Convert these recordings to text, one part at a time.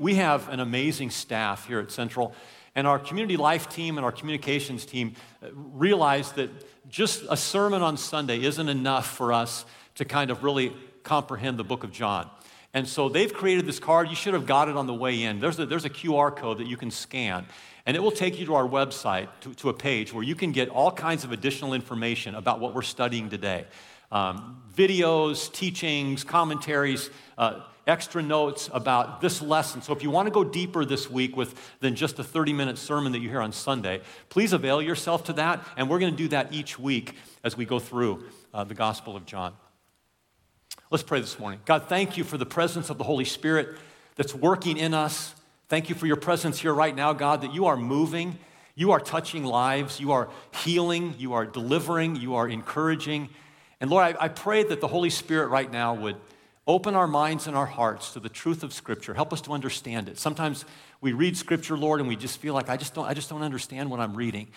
We have an amazing staff here at Central, and our community life team and our communications team uh, realize that just a sermon on Sunday isn't enough for us to kind of really comprehend the book of John. And so they've created this card. You should have got it on the way in. There's a, there's a QR code that you can scan, and it will take you to our website, to, to a page where you can get all kinds of additional information about what we're studying today um, videos, teachings, commentaries. Uh, extra notes about this lesson. So if you want to go deeper this week with than just a 30 minute sermon that you hear on Sunday, please avail yourself to that. And we're going to do that each week as we go through uh, the Gospel of John. Let's pray this morning. God, thank you for the presence of the Holy Spirit that's working in us. Thank you for your presence here right now, God, that you are moving. You are touching lives. You are healing. You are delivering. You are encouraging. And Lord, I, I pray that the Holy Spirit right now would Open our minds and our hearts to the truth of Scripture. Help us to understand it. Sometimes we read Scripture, Lord, and we just feel like I just don't, I just don't understand what I'm reading.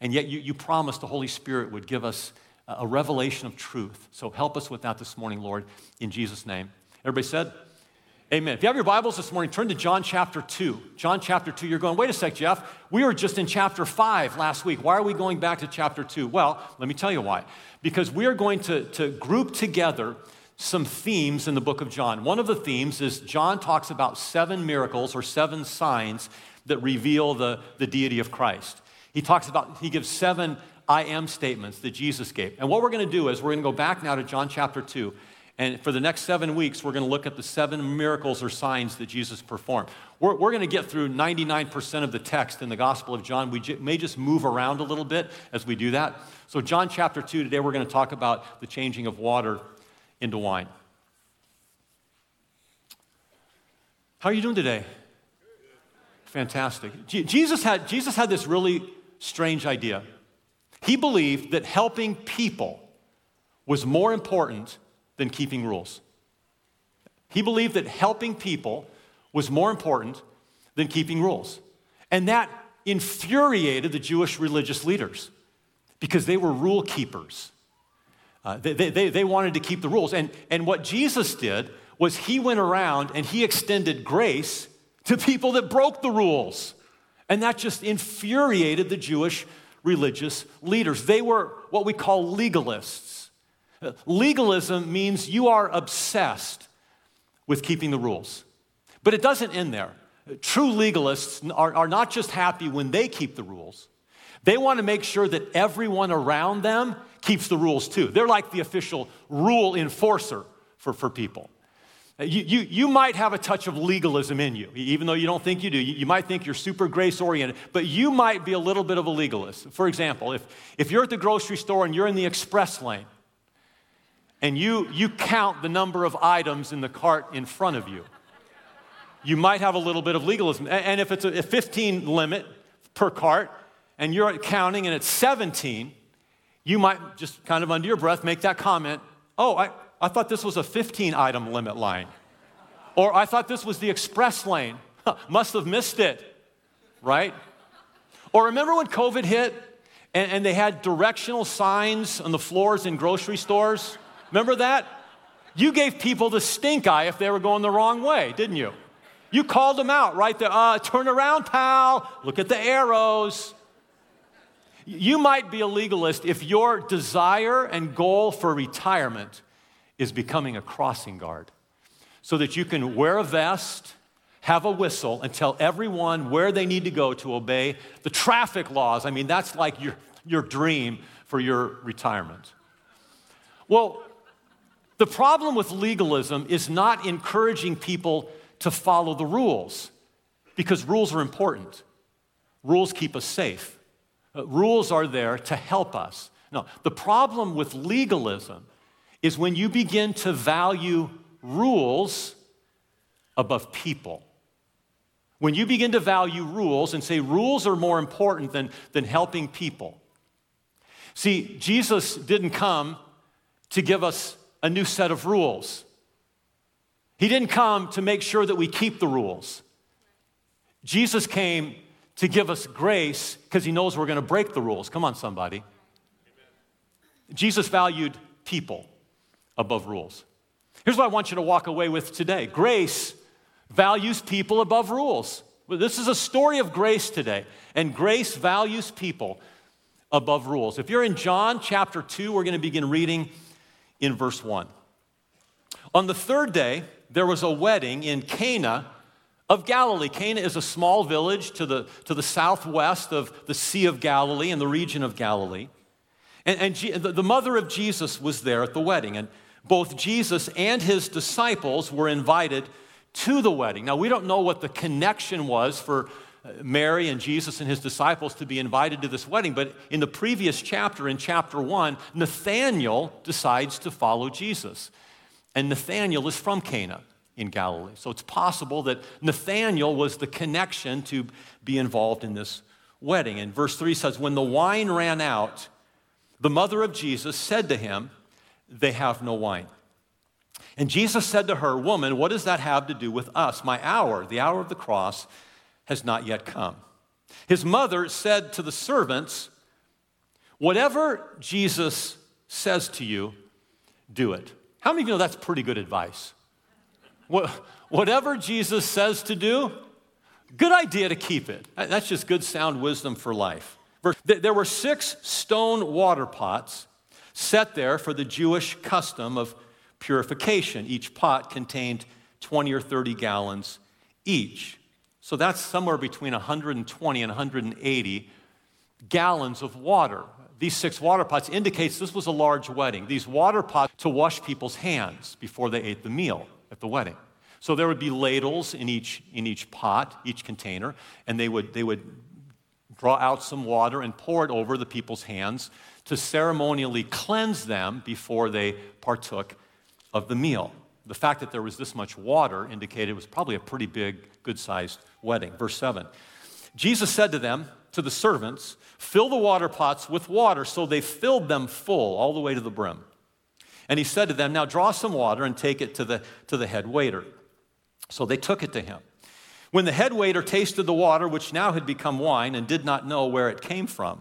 And yet you, you promised the Holy Spirit would give us a revelation of truth. So help us with that this morning, Lord, in Jesus' name. Everybody said? Amen. If you have your Bibles this morning, turn to John chapter 2. John chapter 2, you're going, wait a sec, Jeff. We were just in chapter 5 last week. Why are we going back to chapter 2? Well, let me tell you why. Because we are going to, to group together some themes in the book of John. One of the themes is John talks about seven miracles or seven signs that reveal the, the deity of Christ. He talks about, he gives seven I am statements that Jesus gave. And what we're going to do is we're going to go back now to John chapter 2. And for the next seven weeks, we're going to look at the seven miracles or signs that Jesus performed. We're, we're going to get through 99% of the text in the Gospel of John. We j- may just move around a little bit as we do that. So, John chapter 2, today we're going to talk about the changing of water into wine. How are you doing today? Fantastic. Jesus had, Jesus had this really strange idea. He believed that helping people was more important than keeping rules. He believed that helping people was more important than keeping rules. And that infuriated the Jewish religious leaders because they were rule keepers. Uh, they, they, they wanted to keep the rules. And, and what Jesus did was he went around and he extended grace to people that broke the rules. And that just infuriated the Jewish religious leaders. They were what we call legalists. Legalism means you are obsessed with keeping the rules. But it doesn't end there. True legalists are, are not just happy when they keep the rules, they want to make sure that everyone around them keeps the rules too. They're like the official rule enforcer for, for people. Uh, you, you, you might have a touch of legalism in you, even though you don't think you do. You, you might think you're super grace oriented, but you might be a little bit of a legalist. For example, if, if you're at the grocery store and you're in the express lane and you, you count the number of items in the cart in front of you, you might have a little bit of legalism. And, and if it's a, a 15 limit per cart and you're counting and it's 17, you might just kind of under your breath make that comment oh, I, I thought this was a 15 item limit line. Or I thought this was the express lane. Must have missed it, right? Or remember when COVID hit and, and, they had directional signs on the floors in grocery stores? Remember that? You gave people the stink eye if they were going the wrong way, didn't you? You called them out right there. Uh, turn around, pal. Look at the arrows. You might be a legalist if your desire and goal for retirement is becoming a crossing guard so that you can wear a vest, have a whistle, and tell everyone where they need to go to obey the traffic laws. I mean, that's like your, your dream for your retirement. Well, the problem with legalism is not encouraging people to follow the rules because rules are important. Rules keep us safe. Uh, rules are there to help us. No, the problem with legalism is when you begin to value rules above people. When you begin to value rules and say rules are more important than, than helping people. See, Jesus didn't come to give us a new set of rules. He didn't come to make sure that we keep the rules. Jesus came to give us grace because he knows we're going to break the rules. Come on, somebody. Amen. Jesus valued people above rules. Here's what I want you to walk away with today grace values people above rules. This is a story of grace today, and grace values people above rules. If you're in John chapter 2, we're going to begin reading in verse 1. On the third day, there was a wedding in Cana of Galilee. Cana is a small village to the, to the southwest of the Sea of Galilee in the region of Galilee. And, and the, the mother of Jesus was there at the wedding, and both Jesus and his disciples were invited to the wedding. Now, we don't know what the connection was for uh, Mary and Jesus and his disciples to be invited to this wedding, but in the previous chapter, in chapter one, Nathanael decides to follow Jesus. And Nathanael is from Cana in Galilee. So it's possible that Nathanael was the connection to be involved in this wedding. And verse 3 says, When the wine ran out, the mother of Jesus said to him, They have no wine. And Jesus said to her, Woman, what does that have to do with us? My hour, the hour of the cross, has not yet come. His mother said to the servants, Whatever Jesus says to you, do it. How many of you know that's pretty good advice? Whatever Jesus says to do, good idea to keep it. That's just good sound wisdom for life. There were six stone water pots set there for the Jewish custom of purification. Each pot contained 20 or 30 gallons each. So that's somewhere between 120 and 180 gallons of water. These six water pots indicates this was a large wedding. These water pots to wash people's hands before they ate the meal at the wedding. So there would be ladles in each, in each pot, each container, and they would, they would draw out some water and pour it over the people's hands to ceremonially cleanse them before they partook of the meal. The fact that there was this much water indicated it was probably a pretty big, good sized wedding. Verse 7. Jesus said to them, to the servants, Fill the water pots with water. So they filled them full, all the way to the brim. And he said to them, Now draw some water and take it to the, to the head waiter. So they took it to him. When the head waiter tasted the water, which now had become wine, and did not know where it came from,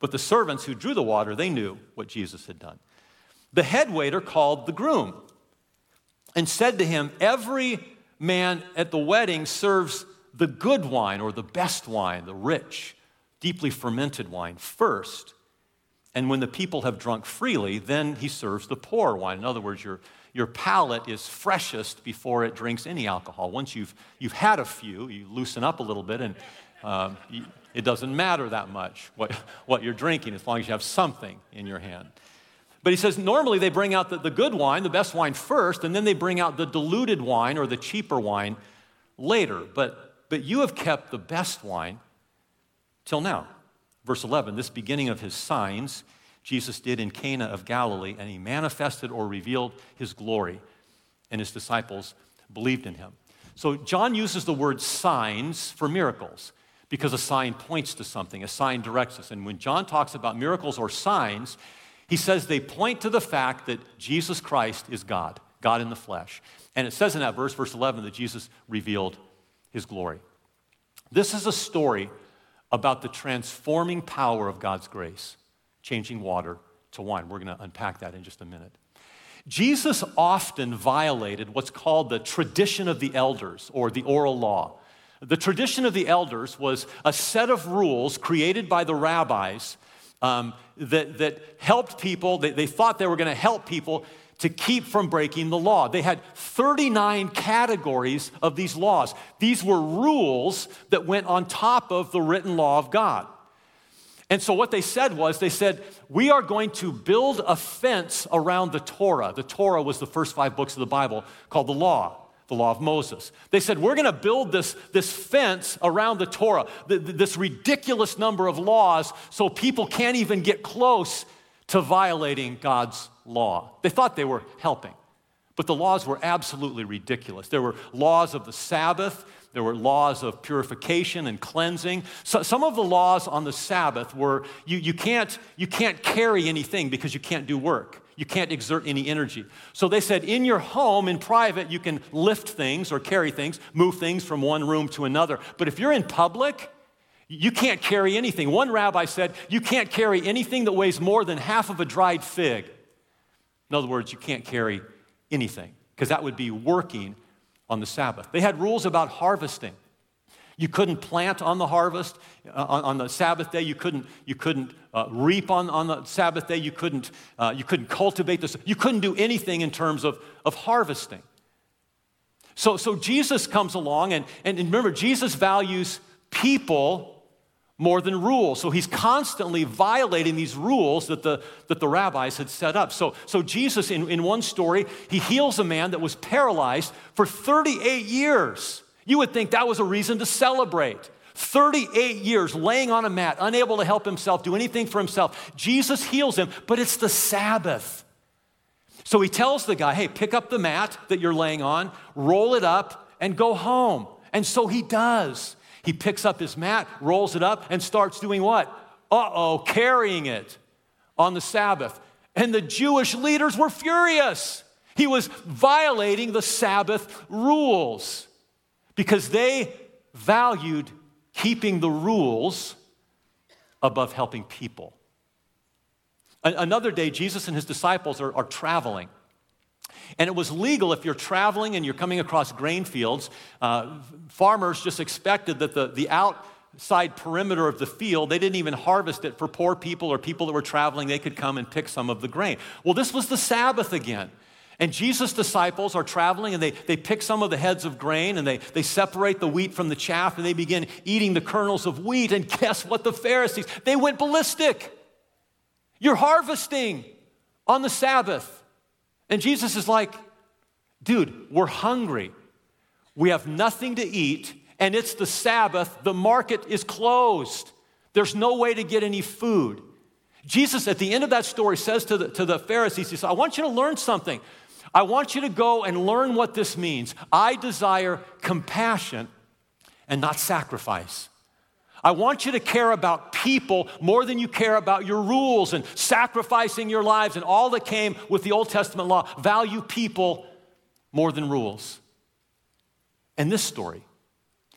but the servants who drew the water, they knew what Jesus had done. The head waiter called the groom and said to him, Every man at the wedding serves the good wine or the best wine, the rich, deeply fermented wine first. And when the people have drunk freely, then he serves the poor wine. In other words, your, your palate is freshest before it drinks any alcohol. Once you've, you've had a few, you loosen up a little bit, and um, it doesn't matter that much what, what you're drinking as long as you have something in your hand. But he says normally they bring out the, the good wine, the best wine first, and then they bring out the diluted wine or the cheaper wine later. But, but you have kept the best wine till now. Verse 11 this beginning of his signs Jesus did in Cana of Galilee, and he manifested or revealed his glory, and his disciples believed in him. So John uses the word signs for miracles because a sign points to something, a sign directs us. And when John talks about miracles or signs, he says they point to the fact that Jesus Christ is God, God in the flesh. And it says in that verse, verse 11, that Jesus revealed his glory. This is a story about the transforming power of God's grace, changing water to wine. We're going to unpack that in just a minute. Jesus often violated what's called the tradition of the elders or the oral law. The tradition of the elders was a set of rules created by the rabbis um, that, that helped people, they, they thought they were going to help people to keep from breaking the law. They had 39 categories of these laws. These were rules that went on top of the written law of God. And so what they said was, they said, we are going to build a fence around the Torah. The Torah was the first five books of the Bible called the law the law of Moses. They said, We're going to build this, this fence around the Torah, this ridiculous number of laws, so people can't even get close to violating God's law. They thought they were helping, but the laws were absolutely ridiculous. There were laws of the Sabbath, there were laws of purification and cleansing. So, some of the laws on the Sabbath were you, you, can't, you can't carry anything because you can't do work. You can't exert any energy. So they said, in your home, in private, you can lift things or carry things, move things from one room to another. But if you're in public, you can't carry anything. One rabbi said, you can't carry anything that weighs more than half of a dried fig. In other words, you can't carry anything because that would be working on the Sabbath. They had rules about harvesting. You couldn't plant on the harvest uh, on, on, the Sabbath day. You couldn't, you couldn't uh, reap on, on the Sabbath day. You couldn't, uh, you couldn't cultivate this. You couldn't do anything in terms of, of harvesting. So, so Jesus comes along, and, and remember, Jesus values people more than rules. So he's constantly violating these rules that the, that the rabbis had set up. So, so Jesus, in, in one story, he heals a man that was paralyzed for 38 years. You would think that was a reason to celebrate. 38 years laying on a mat, unable to help himself, do anything for himself. Jesus heals him, but it's the Sabbath. So he tells the guy, hey, pick up the mat that you're laying on, roll it up, and go home. And so he does. He picks up his mat, rolls it up, and starts doing what? Uh oh, carrying it on the Sabbath. And the Jewish leaders were furious. He was violating the Sabbath rules because they valued keeping the rules above helping people. Another day, Jesus and his disciples are, are, traveling. And it was legal if you're traveling and you're coming across grain fields. Uh, farmers just expected that the, the outside perimeter of the field, they didn't even harvest it for poor people or people that were traveling. They could come and pick some of the grain. Well, this was the Sabbath again. And Jesus' disciples are traveling and they, they pick some of the heads of grain and they, they separate the wheat from the chaff and they begin eating the kernels of wheat. And guess what? The Pharisees, they went ballistic. You're harvesting on the Sabbath. And Jesus is like, dude, we're hungry. We have nothing to eat, and it's the Sabbath. The market is closed. There's no way to get any food. Jesus, at the end of that story, says to the, to the Pharisees, He says, I want you to learn something. I want you to go and learn what this means. I desire compassion and not sacrifice. I want you to care about people more than you care about your rules and sacrificing your lives and all that came with the Old Testament law. Value people more than rules. And this story.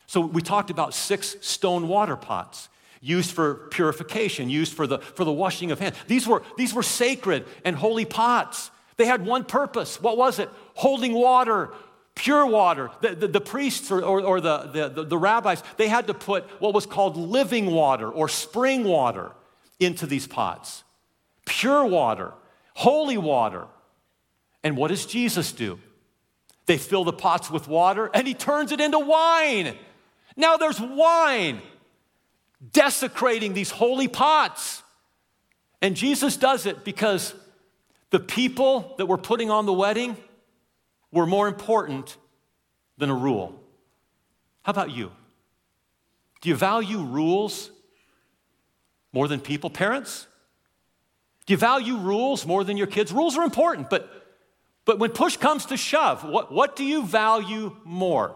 So we talked about six stone water pots used for purification, used for the, for the washing of hands. These were, these were sacred and holy pots. They had one purpose. What was it? Holding water, pure water. The, the, the priests or, or, or the, the, the rabbis, they had to put what was called living water or spring water into these pots. Pure water, holy water. And what does Jesus do? They fill the pots with water and he turns it into wine. Now there's wine desecrating these holy pots. And Jesus does it because the people that were putting on the wedding were more important than a rule. How about you? Do you value rules more than people? Parents? Do you value rules more than your kids? Rules are important, but, but when push comes to shove, what, what do you value more?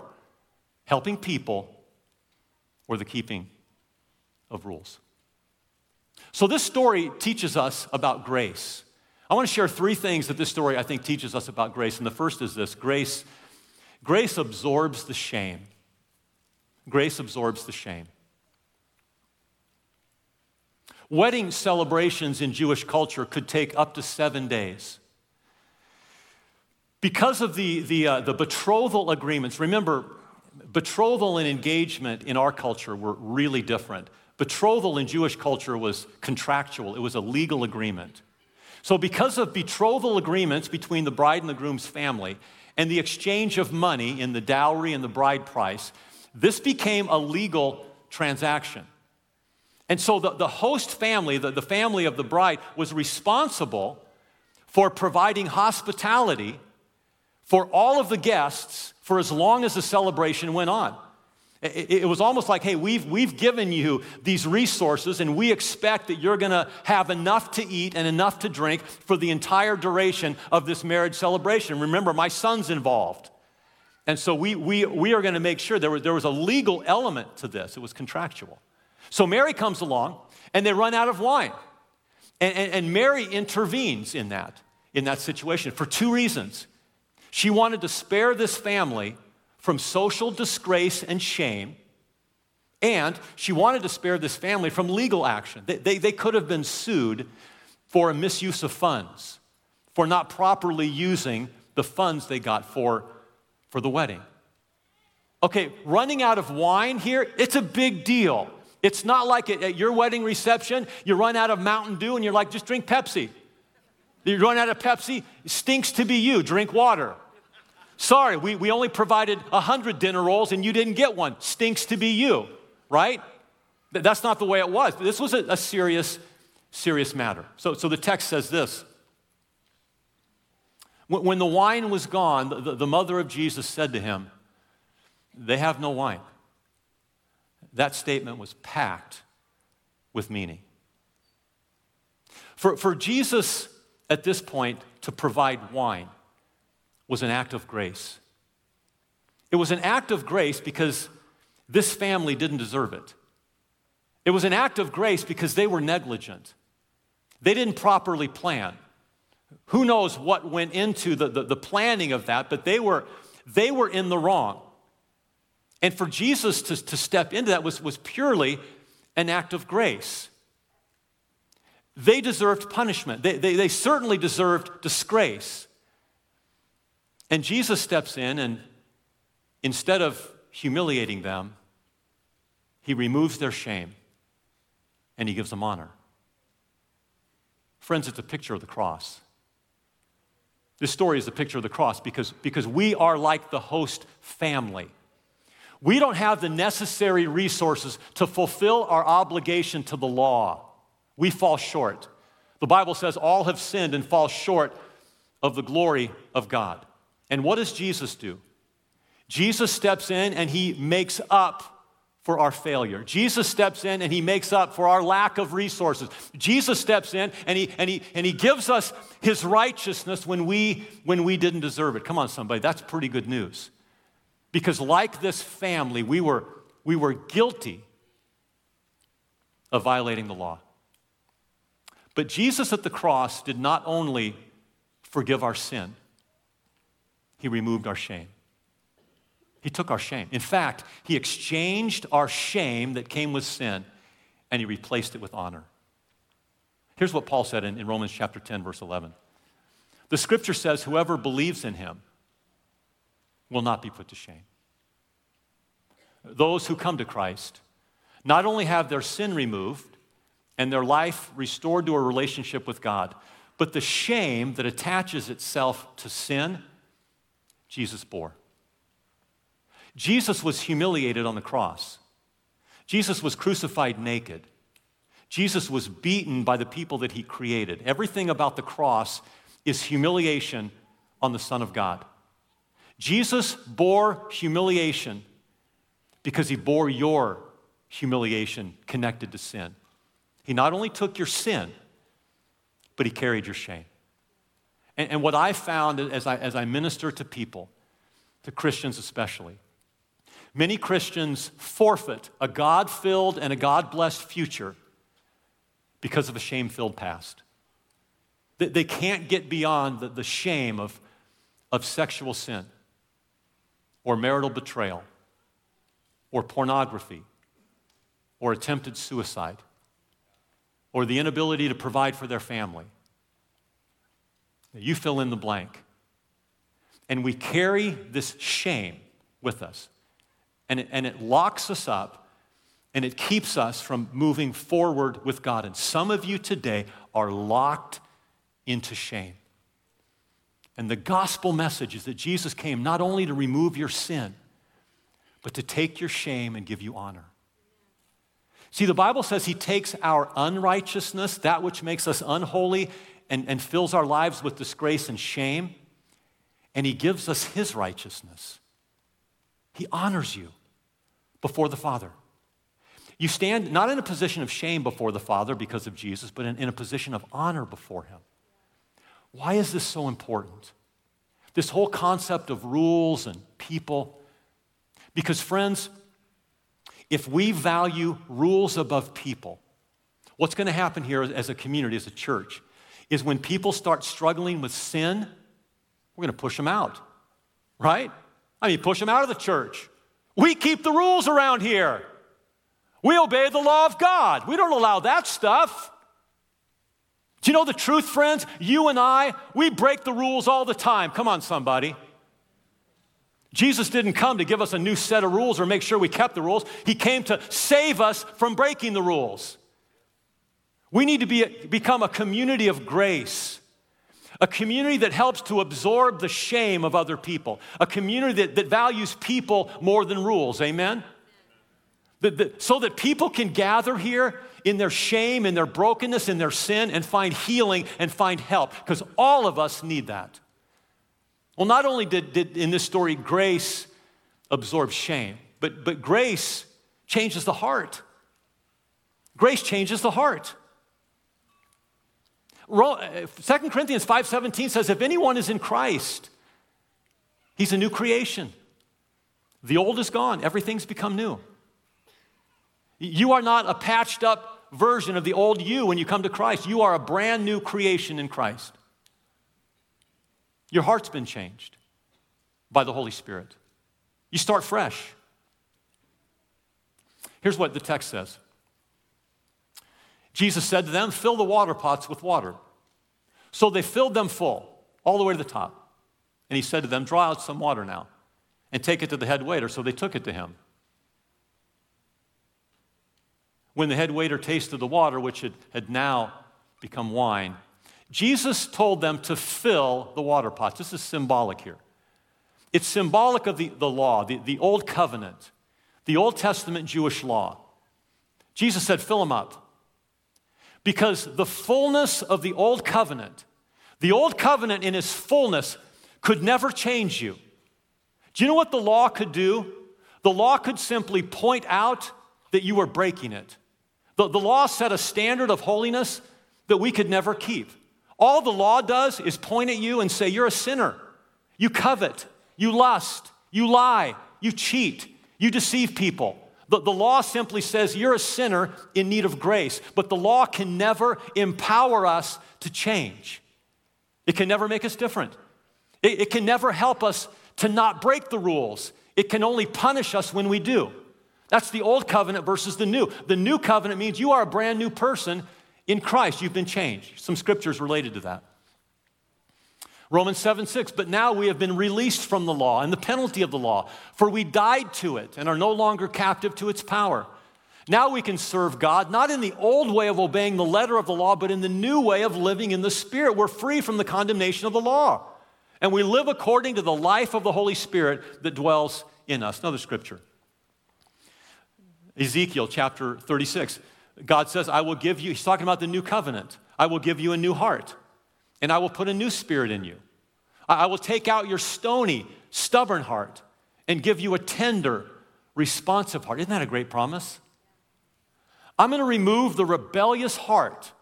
Helping people or the keeping of rules? So, this story teaches us about grace. I want to share three things that this story I think teaches us about grace. And the first is this grace, grace absorbs the shame. Grace absorbs the shame. Wedding celebrations in Jewish culture could take up to seven days. Because of the, the, uh, the betrothal agreements, remember, betrothal and engagement in our culture were really different. Betrothal in Jewish culture was contractual, it was a legal agreement. So, because of betrothal agreements between the bride and the groom's family and the exchange of money in the dowry and the bride price, this became a legal transaction. And so the, the host family, the, the family of the bride, was responsible for providing hospitality for all of the guests for as long as the celebration went on. It was almost like, hey, we've, we've given you these resources, and we expect that you're going to have enough to eat and enough to drink for the entire duration of this marriage celebration. Remember, my son's involved. And so we, we, we are going to make sure there was, there was a legal element to this, it was contractual. So Mary comes along, and they run out of wine. And, and, and Mary intervenes in that, in that situation for two reasons. She wanted to spare this family from social disgrace and shame. And she wanted to spare this family from legal action. They, they, they, could have been sued for a misuse of funds, for not properly using the funds they got for, for the wedding. Okay, running out of wine here, it's a big deal. It's not like at your wedding reception, you run out of Mountain Dew and you're like, just drink Pepsi. You run out of Pepsi, stinks to be you, drink water. Sorry, we, we only provided 100 dinner rolls and you didn't get one. Stinks to be you, right? That's not the way it was. This was a, a serious, serious matter. So, so the text says this When, the wine was gone, the, the mother of Jesus said to him, They have no wine. That statement was packed with meaning. For, for Jesus at this point to provide wine was an act of grace. It was an act of grace because this family didn't deserve it. It was an act of grace because they were negligent. They didn't properly plan. Who knows what went into the, the, the, planning of that, but they were, they were in the wrong. And for Jesus to, to step into that was, was purely an act of grace. They deserved punishment, they, they, they certainly deserved disgrace. And Jesus steps in and instead of humiliating them, he removes their shame and he gives them honor. Friends, it's a picture of the cross. This story is a picture of the cross because, because we are like the host family. We don't have the necessary resources to fulfill our obligation to the law. We fall short. The Bible says all have sinned and fall short of the glory of God. And what does Jesus do? Jesus steps in and he makes up for our failure. Jesus steps in and he makes up for our lack of resources. Jesus steps in and he, and he, and he gives us his righteousness when we, when we didn't deserve it. Come on, somebody, that's pretty good news. Because, like this family, we were, we were guilty of violating the law. But Jesus at the cross did not only forgive our sin, he removed our shame. He took our shame. In fact, he exchanged our shame that came with sin and he replaced it with honor. Here's what Paul said in, in Romans chapter 10, verse 11. The scripture says, Whoever believes in him will not be put to shame. Those who come to Christ not only have their sin removed and their life restored to a relationship with God, but the shame that attaches itself to sin Jesus bore. Jesus was humiliated on the cross. Jesus was crucified naked. Jesus was beaten by the people that he created. Everything about the cross is humiliation on the Son of God. Jesus bore humiliation because he bore your humiliation connected to sin. He not only took your sin, but he carried your shame. And, and what I found as I, as I minister to people, to Christians especially, many Christians forfeit a God filled and a God blessed future because of a shame filled past. They, they can't get beyond the, the shame of, of sexual sin or marital betrayal or pornography or attempted suicide or the inability to provide for their family you fill in the blank. And we carry this shame with us. And it, and it locks us up and it keeps us from moving forward with God. And some of you today are locked into shame. And the gospel message is that Jesus came not only to remove your sin, but to take your shame and give you honor. See, the Bible says He takes our unrighteousness, that which makes us unholy, and, and fills our lives with disgrace and shame, and He gives us His righteousness. He honors you before the Father. You stand not in a position of shame before the Father because of Jesus, but in, in a position of honor before Him. Why is this so important? This whole concept of rules and people. Because, friends, if we value rules above people, what's going to happen here as a community, as a church, is when people start struggling with sin, we're going to push them out, right? I mean, push them out of the church. We keep the rules around here. We obey the law of God. We don't allow that stuff. Do you know the truth, friends? You and I, we break the rules all the time. Come on, somebody. Jesus didn't come to give us a new set of rules or make sure we kept the rules. He came to save us from breaking the rules. We need to be, become a community of grace, a community that helps to absorb the shame of other people, a community that, that values people more than rules. Amen? The, the, so that people can gather here in their shame, in their brokenness, in their sin, and find healing and find help, because all of us need that. Well, not only did, did in this story grace absorb shame, but, but grace changes the heart. Grace changes the heart. 2 uh, Corinthians 5:17 says if anyone is in Christ, he's a new creation. The old is gone, everything's become new. You are not a patched up version of the old you when you come to Christ. You are a brand new creation in Christ. Your heart's been changed by the Holy Spirit. You start fresh. Here's what the text says Jesus said to them, Fill the water pots with water. So they filled them full, all the way to the top. And he said to them, Draw out some water now and take it to the head waiter. So they took it to him. When the head waiter tasted the water, which had, had now become wine, Jesus told them to fill the water pots. This is symbolic here. It's symbolic of the, the law, the, the old covenant, the Old Testament Jewish law. Jesus said, fill them up. Because the fullness of the old covenant, the old covenant in its fullness, could never change you. Do you know what the law could do? The law could simply point out that you were breaking it. The, the law set a standard of holiness that we could never keep. All the law does is point at you and say, You're a sinner. You covet, you lust, you lie, you cheat, you deceive people. The, the law simply says you're a sinner in need of grace, but the law can never empower us to change. It can never make us different. It, it can never help us to not break the rules. It can only punish us when we do. That's the old covenant versus the new. The new covenant means you are a brand new person in Christ. You've been changed. Some scriptures related to that. Romans 7 6, but now we have been released from the law and the penalty of the law, for we died to it and are no longer captive to its power. Now we can serve God, not in the old way of obeying the letter of the law, but in the new way of living in the Spirit. We're free from the condemnation of the law. And we live according to the life of the Holy Spirit that dwells in us. Another scripture Ezekiel chapter 36. God says, I will give you, he's talking about the new covenant. I will give you a new heart and I will put a new spirit in you. I will take out your stony, stubborn heart and give you a tender, responsive heart. Isn't that a great promise? I'm going to remove the rebellious heart,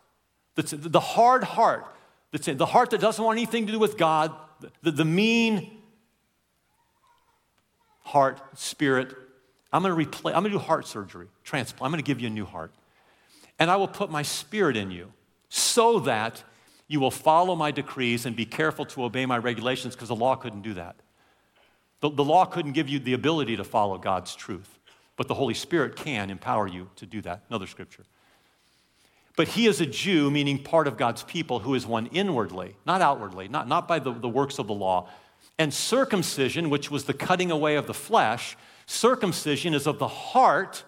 that's the hard heart, that's the heart that doesn't want anything to do with God, the, the mean heart, spirit. I'm going to I'm going to do heart surgery, transplant. I'm going to give you a new heart. And I will put my spirit in you so that you will follow my decrees and be careful to obey my regulations because the law couldn't do that. The, the law couldn't give you the ability to follow God's truth, but the Holy Spirit can empower you to do that. Another scripture. But he is a Jew, meaning part of God's people, who is one inwardly, not outwardly, not, not by the, the works of the law. And circumcision, which was the cutting away of the flesh, circumcision is of the heart,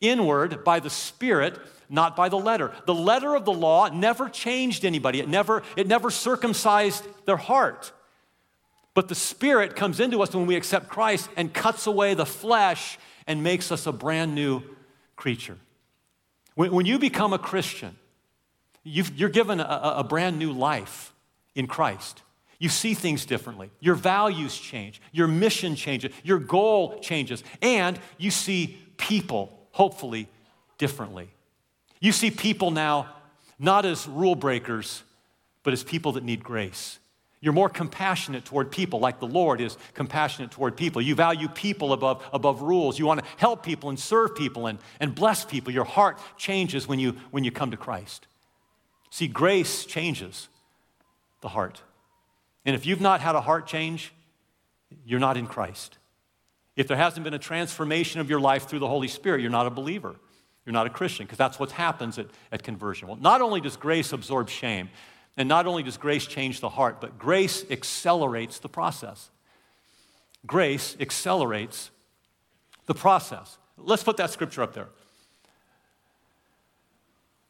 inward, by the Spirit, not by the letter. The letter of the law never changed anybody, it never, it never circumcised their heart. But the Spirit comes into us when we accept Christ and cuts away the flesh and makes us a brand new creature. When, when you become a Christian, you are given a, a brand new life in Christ. You see things differently. Your values change. Your mission changes. Your goal changes. And you see people, hopefully, differently. You see people now not as rule breakers, but as people that need grace. You're more compassionate toward people, like the Lord is compassionate toward people. You value people above, above rules. You want to help people and serve people and, and bless people. Your heart changes when you, when you come to Christ. See, grace changes the heart. And if you've not had a heart change, you're not in Christ. If there hasn't been a transformation of your life through the Holy Spirit, you're not a believer you're not a Christian, because that's what happens at, at conversion. Well, not only does grace absorb shame, and not only does grace change the heart, but grace accelerates the process. grace accelerates the process. Let's put that scripture up there.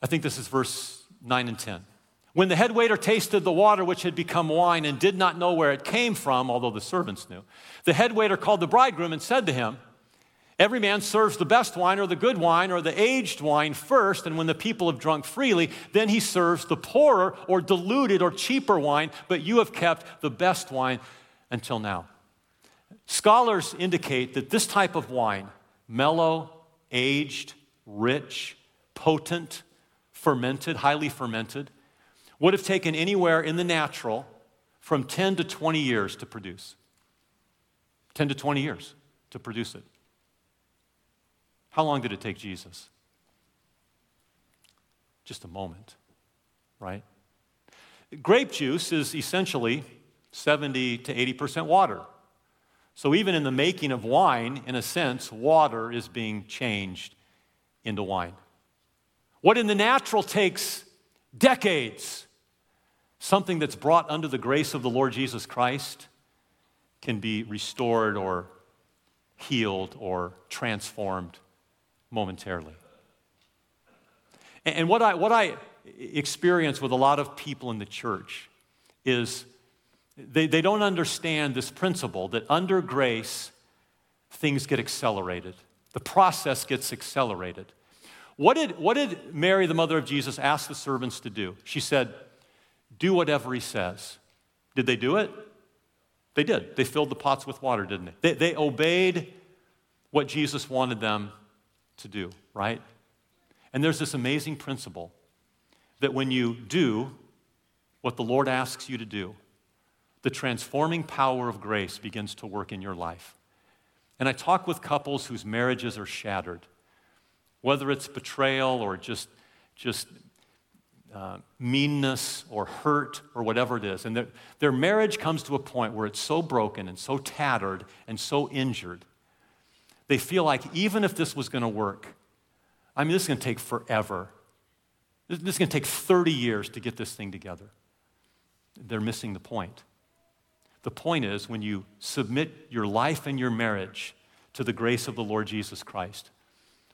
I think this is verse 9 and 10. When the head waiter tasted the water which had become wine and did not know where it came from, although the servants knew, the head waiter called the bridegroom and said to him, Every man serves the best wine or the good wine or the aged wine first, and when the people have drunk freely, then he serves the poorer or diluted or cheaper wine, but you have kept the best wine until now. Scholars indicate that this type of wine, mellow, aged, rich, potent, fermented, highly fermented, would have taken anywhere in the natural from 10 to 20 years to produce. 10 to 20 years to produce it. How long did it take Jesus? Just a moment, right? Grape juice is essentially 70 to 80% water. So, even in the making of wine, in a sense, water is being changed into wine. What in the natural takes decades, something that's brought under the grace of the Lord Jesus Christ can be restored or healed or transformed momentarily. And what I, what I experience with a lot of people in the church is they, they don't understand this principle that under grace, things get accelerated. The process gets accelerated. What did, what did Mary, the mother of Jesus, ask the servants to do? She said, Do whatever he says. Did they do it? They did. They filled the pots with water, didn't they? They, they obeyed what Jesus wanted them to do, right? And there's this amazing principle that when you do what the Lord asks you to do, the transforming power of grace begins to work in your life. And I talk with couples whose marriages are shattered, whether it's betrayal or just, just uh, meanness or hurt or whatever it is. And their, their marriage comes to a point where it's so broken and so tattered and so injured they feel like even if this was going to work, I mean, this is going to take forever. This is going to take 30 years to get this thing together. They're missing the point. The point is when you submit your life and your marriage to the grace of the Lord Jesus Christ,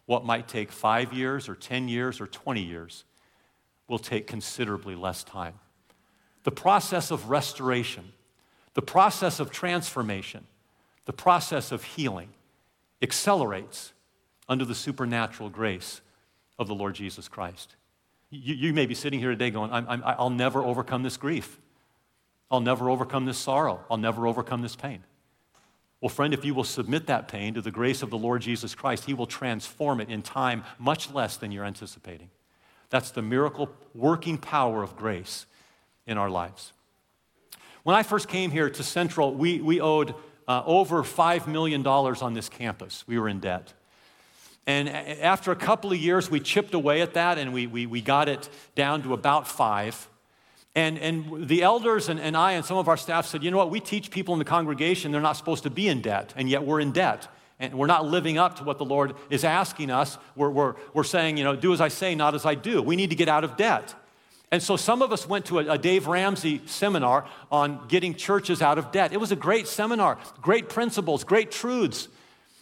what might take five years or 10 years or 20 years will take considerably less time. The process of restoration, the process of transformation, the process of healing accelerates under the supernatural grace of the Lord Jesus Christ. You, you may be sitting here today going, I'm, I'm, I'll never overcome this grief. I'll never overcome this sorrow. I'll never overcome this pain. Well, friend, if you will submit that pain to the grace of the Lord Jesus Christ, He will transform it in time much less than you're anticipating. That's the miracle working power of grace in our lives. When I first came here to Central, we, we owed uh, over $5 million on this campus. We were in debt. And after a couple of years, we chipped away at that and we, we, we got it down to about five. And, and the elders and, and I and some of our staff said, you know what, we teach people in the congregation they're not supposed to be in debt, and yet we're in debt. And we're not living up to what the Lord is asking us. We're, we're, we're saying, you know, do as I say, not as I do. We need to get out of debt. And so some of us went to a, a, Dave Ramsey seminar on getting churches out of debt. It was a great seminar, great principles, great truths.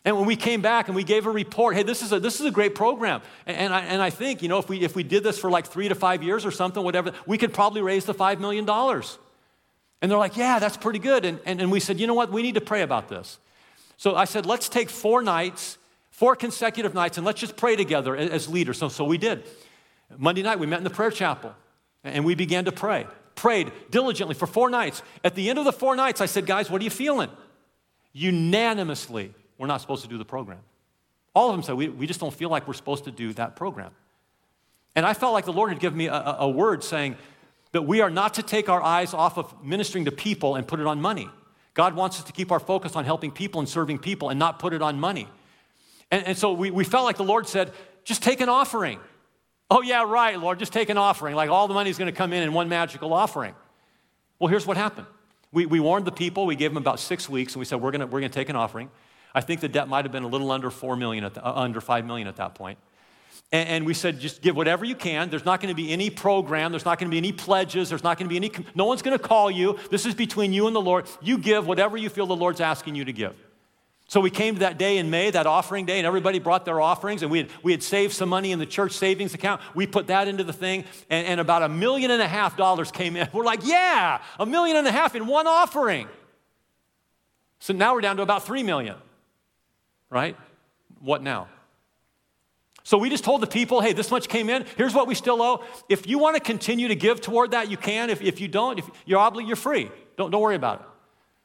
And when we came back and we gave a report, hey, this is a, this is a great program. And, and, I, and I think, you know, if we, if we did this for like three to five years or something, whatever, we could probably raise the $5 million. And they're like, yeah, that's pretty good. And, and, and we said, you know what, we need to pray about this. So I said, let's take four nights, four consecutive nights, and let's just pray together as leaders. So, so we did. Monday night, we met in the prayer chapel. And we began to pray, prayed diligently for four nights. At the end of the four nights, I said, Guys, what are you feeling? Unanimously, we're not supposed to do the program. All of them said, We, we just don't feel like we're supposed to do that program. And I felt like the Lord had given me a, a word saying that we are not to take our eyes off of ministering to people and put it on money. God wants us to keep our focus on helping people and serving people and not put it on money. And, and so we, we felt like the Lord said, just take an offering. Oh, yeah, right, Lord, just take an offering. Like all the money is going to come in in one magical offering. Well, here's what happened. We, we warned the people, we gave them about six weeks, and we said, we're going we're to take an offering. I think the debt might have been a little under 4 million, the, uh, under 5 million at that point. And, and we said, just give whatever you can. There's not going to be any program. There's not going to be any pledges. There's not going to be any, no one's going to call you. This is between you and the Lord. You give whatever you feel the Lord's asking you to give. So we came to that day in May, that offering day, and everybody brought their offerings, and we had, we had saved some money in the church savings account. We put that into the thing, and, and about a million and a half dollars came in. We're like, yeah, a million and a half in one offering. So now we're down to about three million, right? What now? So we just told the people, hey, this much came in. Here's what we still owe. If you want to continue to give toward that, you can. If, if you don't, if you're obli- you're free. Don't, don't worry about it.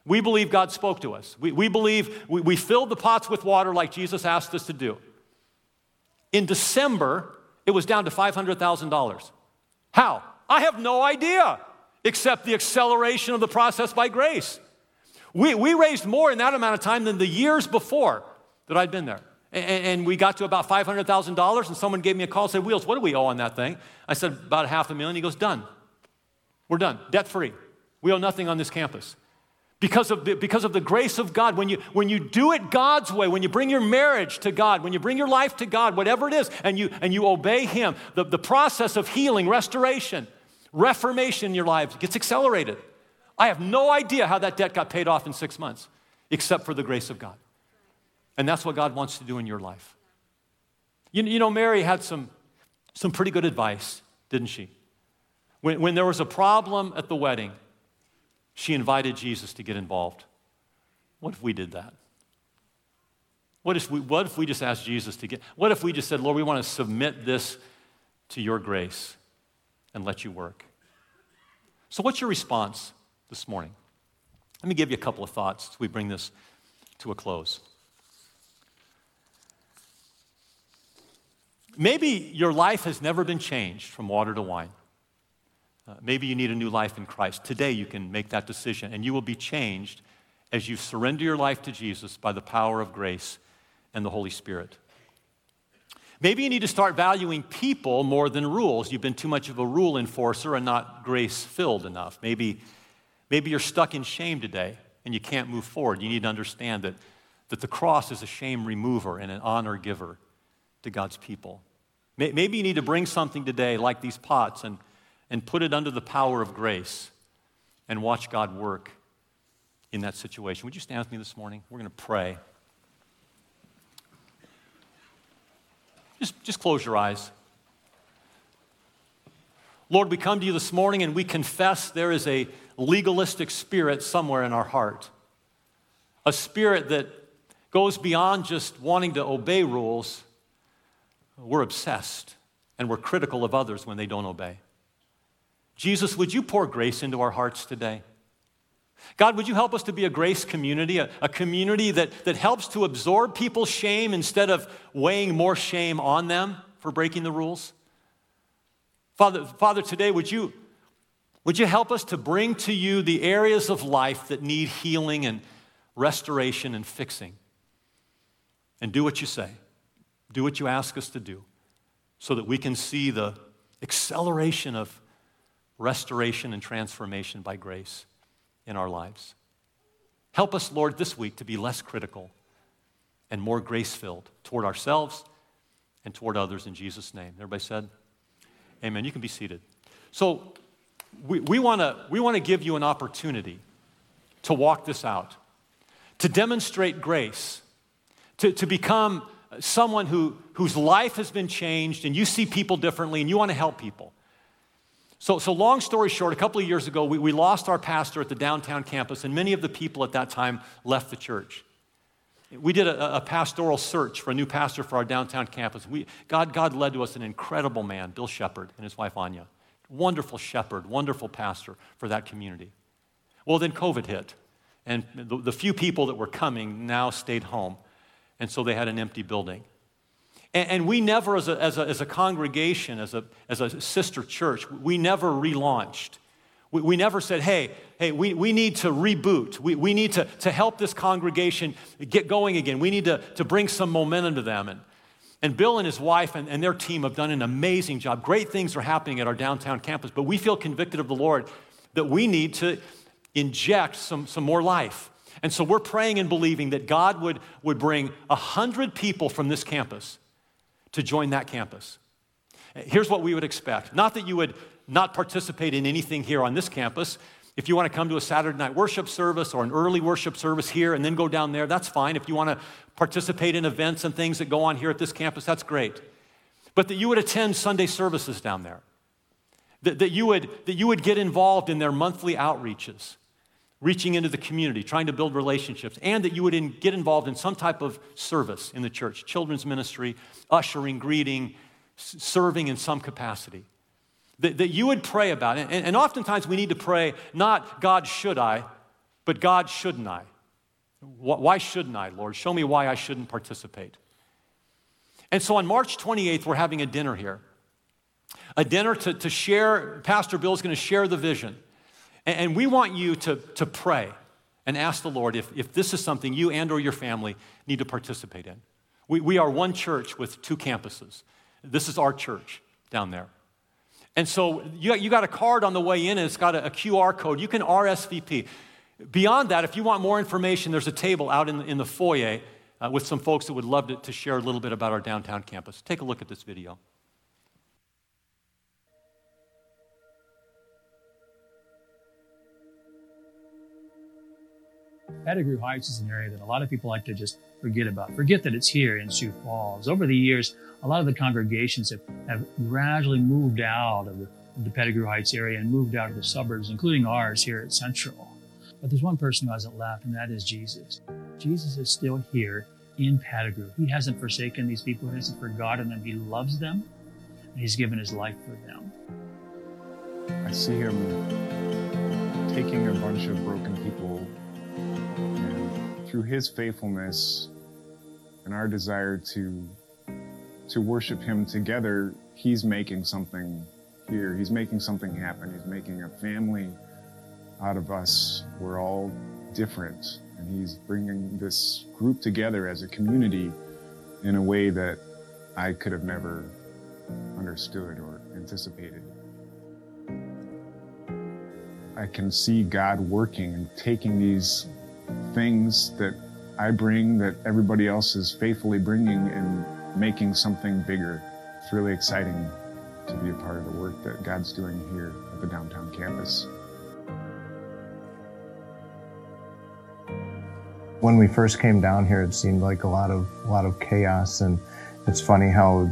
We believe God spoke to us. We, we believe we, we filled the pots with water like Jesus asked us to do. In December, it was down to $500,000. How? I have no idea, except the acceleration of the process by grace. We, we raised more in that amount of time than the years before that I'd been there. And, and we got to about $500,000, and someone gave me a call and said, Wheels, what do we owe on that thing? I said, About half a million. He goes, Done. We're done, debt free. We owe nothing on this campus because of the, because of the grace of God. When you, when you do it God's way, when you bring your marriage to God, when you bring your life to God, whatever it is, and you, and you obey Him, the, the process of healing, restoration, reformation in your lives gets accelerated. I have no idea how that debt got paid off in six months, except for the grace of God. And that's what God wants to do in your life. You, you know, Mary had some, some pretty good advice, didn't she? When, when there was a problem at the wedding, she invited Jesus to get involved. What if we did that? What if we, what if we just asked Jesus to get, what if we just said, Lord, we want to submit this to your grace and let you work? So, what's your response this morning? Let me give you a couple of thoughts as we bring this to a close. Maybe your life has never been changed from water to wine. Uh, maybe you need a new life in Christ. Today, you can make that decision, and you will be changed as you surrender your life to Jesus by the power of grace and the Holy Spirit. Maybe you need to start valuing people more than rules. You've been too much of a rule enforcer and not grace filled enough. Maybe, maybe you're stuck in shame today and you can't move forward. You need to understand that, that the cross is a shame remover and an honor giver to God's people. Maybe you need to bring something today like these pots and and put it under the power of grace and watch God work in that situation. Would you stand with me this morning? We're going to pray. Just, just close your eyes. Lord, we come to you this morning and we confess there is a legalistic spirit somewhere in our heart. A spirit that goes beyond just wanting to obey rules. We're obsessed and we're critical of others when they don't obey. Jesus, would you pour grace into our hearts today? God, would you help us to be a grace community, a, a, community that, that helps to absorb people's shame instead of weighing more shame on them for breaking the rules? Father, Father today, would you, would you help us to bring to you the areas of life that need healing and restoration and fixing? And do what you say, do what you ask us to do, so that we can see the acceleration of restoration and transformation by grace in our lives. Help us, Lord, this week to be less critical and more grace filled toward ourselves and toward others in Jesus' name. Everybody said, Amen. You can be seated. So, we, we want to we wanna give you an opportunity to walk this out, to demonstrate grace, to, to become someone who, whose life has been changed and you see people differently and you want to help people. So, so long story short, a couple of years ago, we, we lost our pastor at the downtown campus, and many of the people at that time left the church. We did a, a, pastoral search for a new pastor for our downtown campus. We, God, God led to us an incredible man, Bill Shepard, and his wife Anya. Wonderful shepherd, wonderful pastor for that community. Well, then COVID hit, and the, the few people that were coming now stayed home, and so they had an empty building. And, and we never, as a, as, a, as a congregation, as a, as a sister church, we never relaunched. We, we never said, hey, hey, we, we need to reboot. We, we need to, to help this congregation get going again. We need to, to bring some momentum to them. And, and Bill and his wife and, and their team have done an amazing job. Great things are happening at our downtown campus, but we feel convicted of the Lord that we need to inject some, some more life. And so we're praying and believing that God would, would bring 100 people from this campus to join that campus. Here's what we would expect not that you would not participate in anything here on this campus. If you want to come to a Saturday night worship service or an early worship service here and then go down there, that's fine. If you want to participate in events and things that go on here at this campus, that's great. But that you would attend Sunday services down there, that, that, you, would, that you would get involved in their monthly outreaches, reaching into the community, trying to build relationships, and that you would in, get involved in some type of service in the church children's ministry, ushering, greeting, serving in some capacity. That, that you would pray about it. And, and oftentimes we need to pray not, God, should I, but God, shouldn't I? Why shouldn't I, Lord? Show me why I shouldn't participate. And so on March 28th, we're having a dinner here. A dinner to, to share, Pastor Bill is going to share the vision. And, and, we want you to, to pray and ask the Lord if, if this is something you and or your family need to participate in. We, we are one church with two campuses. This is our church down there. And so you, you got a card on the way in, and it's got a, a QR code. You can RSVP. Beyond that, if you want more information, there's a table out in, in the foyer uh, with some folks that would love to, to share a little bit about our downtown campus. Take a look at this video. Pettigrew Heights is an area that a lot of people like to just forget about. Forget that it's here in Sioux Falls. Over the years, a lot of the congregations have, have gradually moved out of the, the Pettigrew Heights area and moved out of the suburbs, including ours here at Central. But there's one person who hasn't left, and that is Jesus. Jesus is still here in Pettigrew. He hasn't forsaken these people, he hasn't forgotten them. He loves them, and he's given his life for them. I see him taking a bunch of broken people through his faithfulness and our desire to to worship him together, he's making something here. He's making something happen. He's making a family out of us. We're all different. And he's bringing this group together as a community in a way that I could have never understood or anticipated. I can see God working and taking these things that I bring that everybody else is faithfully bringing and making something bigger. It's really exciting to be a part of the work that God's doing here at the downtown campus. When we first came down here, it seemed like a lot of a lot of chaos, and it's funny how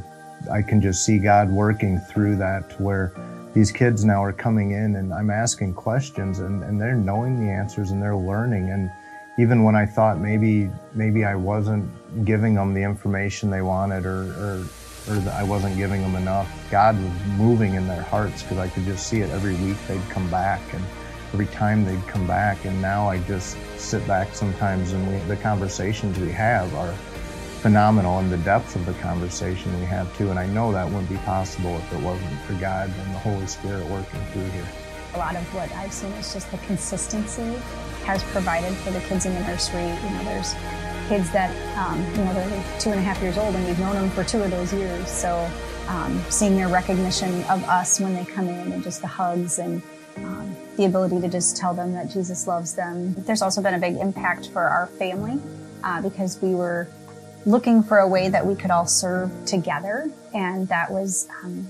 I can just see God working through that, where these kids now are coming in, and I'm asking questions, and, and they're knowing the answers, and they're learning, and even when I thought maybe maybe I wasn't giving them the information they wanted or, or, or I wasn't giving them enough, God was moving in their hearts because I could just see it every week they'd come back and every time they'd come back. And now I just sit back sometimes and we, the conversations we have are phenomenal and the depth of the conversation we have too. And I know that wouldn't be possible if it wasn't for God and the Holy Spirit working through here. A lot of what I've seen is just the consistency has provided for the kids in the nursery. You know, there's kids that, um, you know, they're two and a half years old and we've known them for two of those years. So um, seeing their recognition of us when they come in and just the hugs and um, the ability to just tell them that Jesus loves them. There's also been a big impact for our family uh, because we were looking for a way that we could all serve together, and that was um,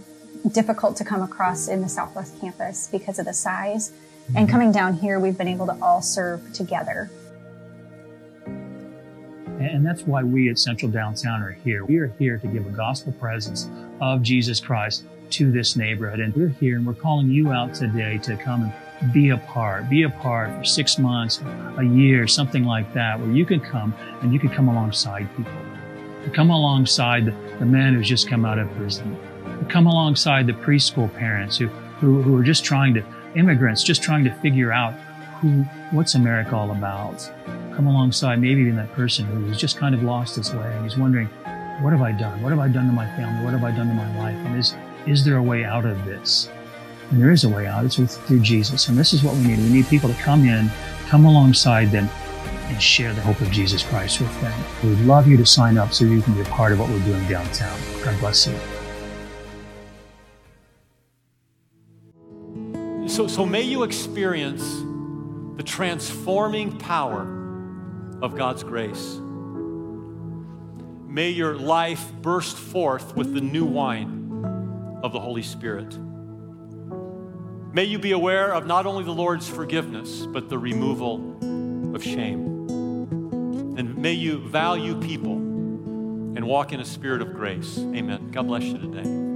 difficult to come across in the Southwest campus because of the size. And mm-hmm. coming down here, we've been able to all serve together. And that's why we at Central Downtown are here. We are here to give a gospel presence of Jesus Christ to this neighborhood. And we're here and we're calling you out today to come and be a part, be a part for six months, a year, something like that, where you can come and you can come alongside people. Come alongside the, the man who's just come out of prison. Come alongside the preschool parents who, who, who are just trying to, immigrants just trying to figure out who, what's America all about. Come alongside maybe even that person who's just kind of lost his way and he's wondering, what have I done? What have I done to my family? What have I done to my life? And is, is there a way out of this? And there is a way out. It's with, through Jesus. And this is what we need. We need people to come in, come alongside them, and share the hope of Jesus Christ with them. We'd love you to sign up so you can be a part of what we're doing downtown. God bless you. So, so may you experience the transforming power of God's grace may your life burst forth with the new wine of the Holy Spirit. May you be aware of not only the Lord's forgiveness, but the removal of shame. And may you value people and walk in a spirit of grace. Amen. God bless you today.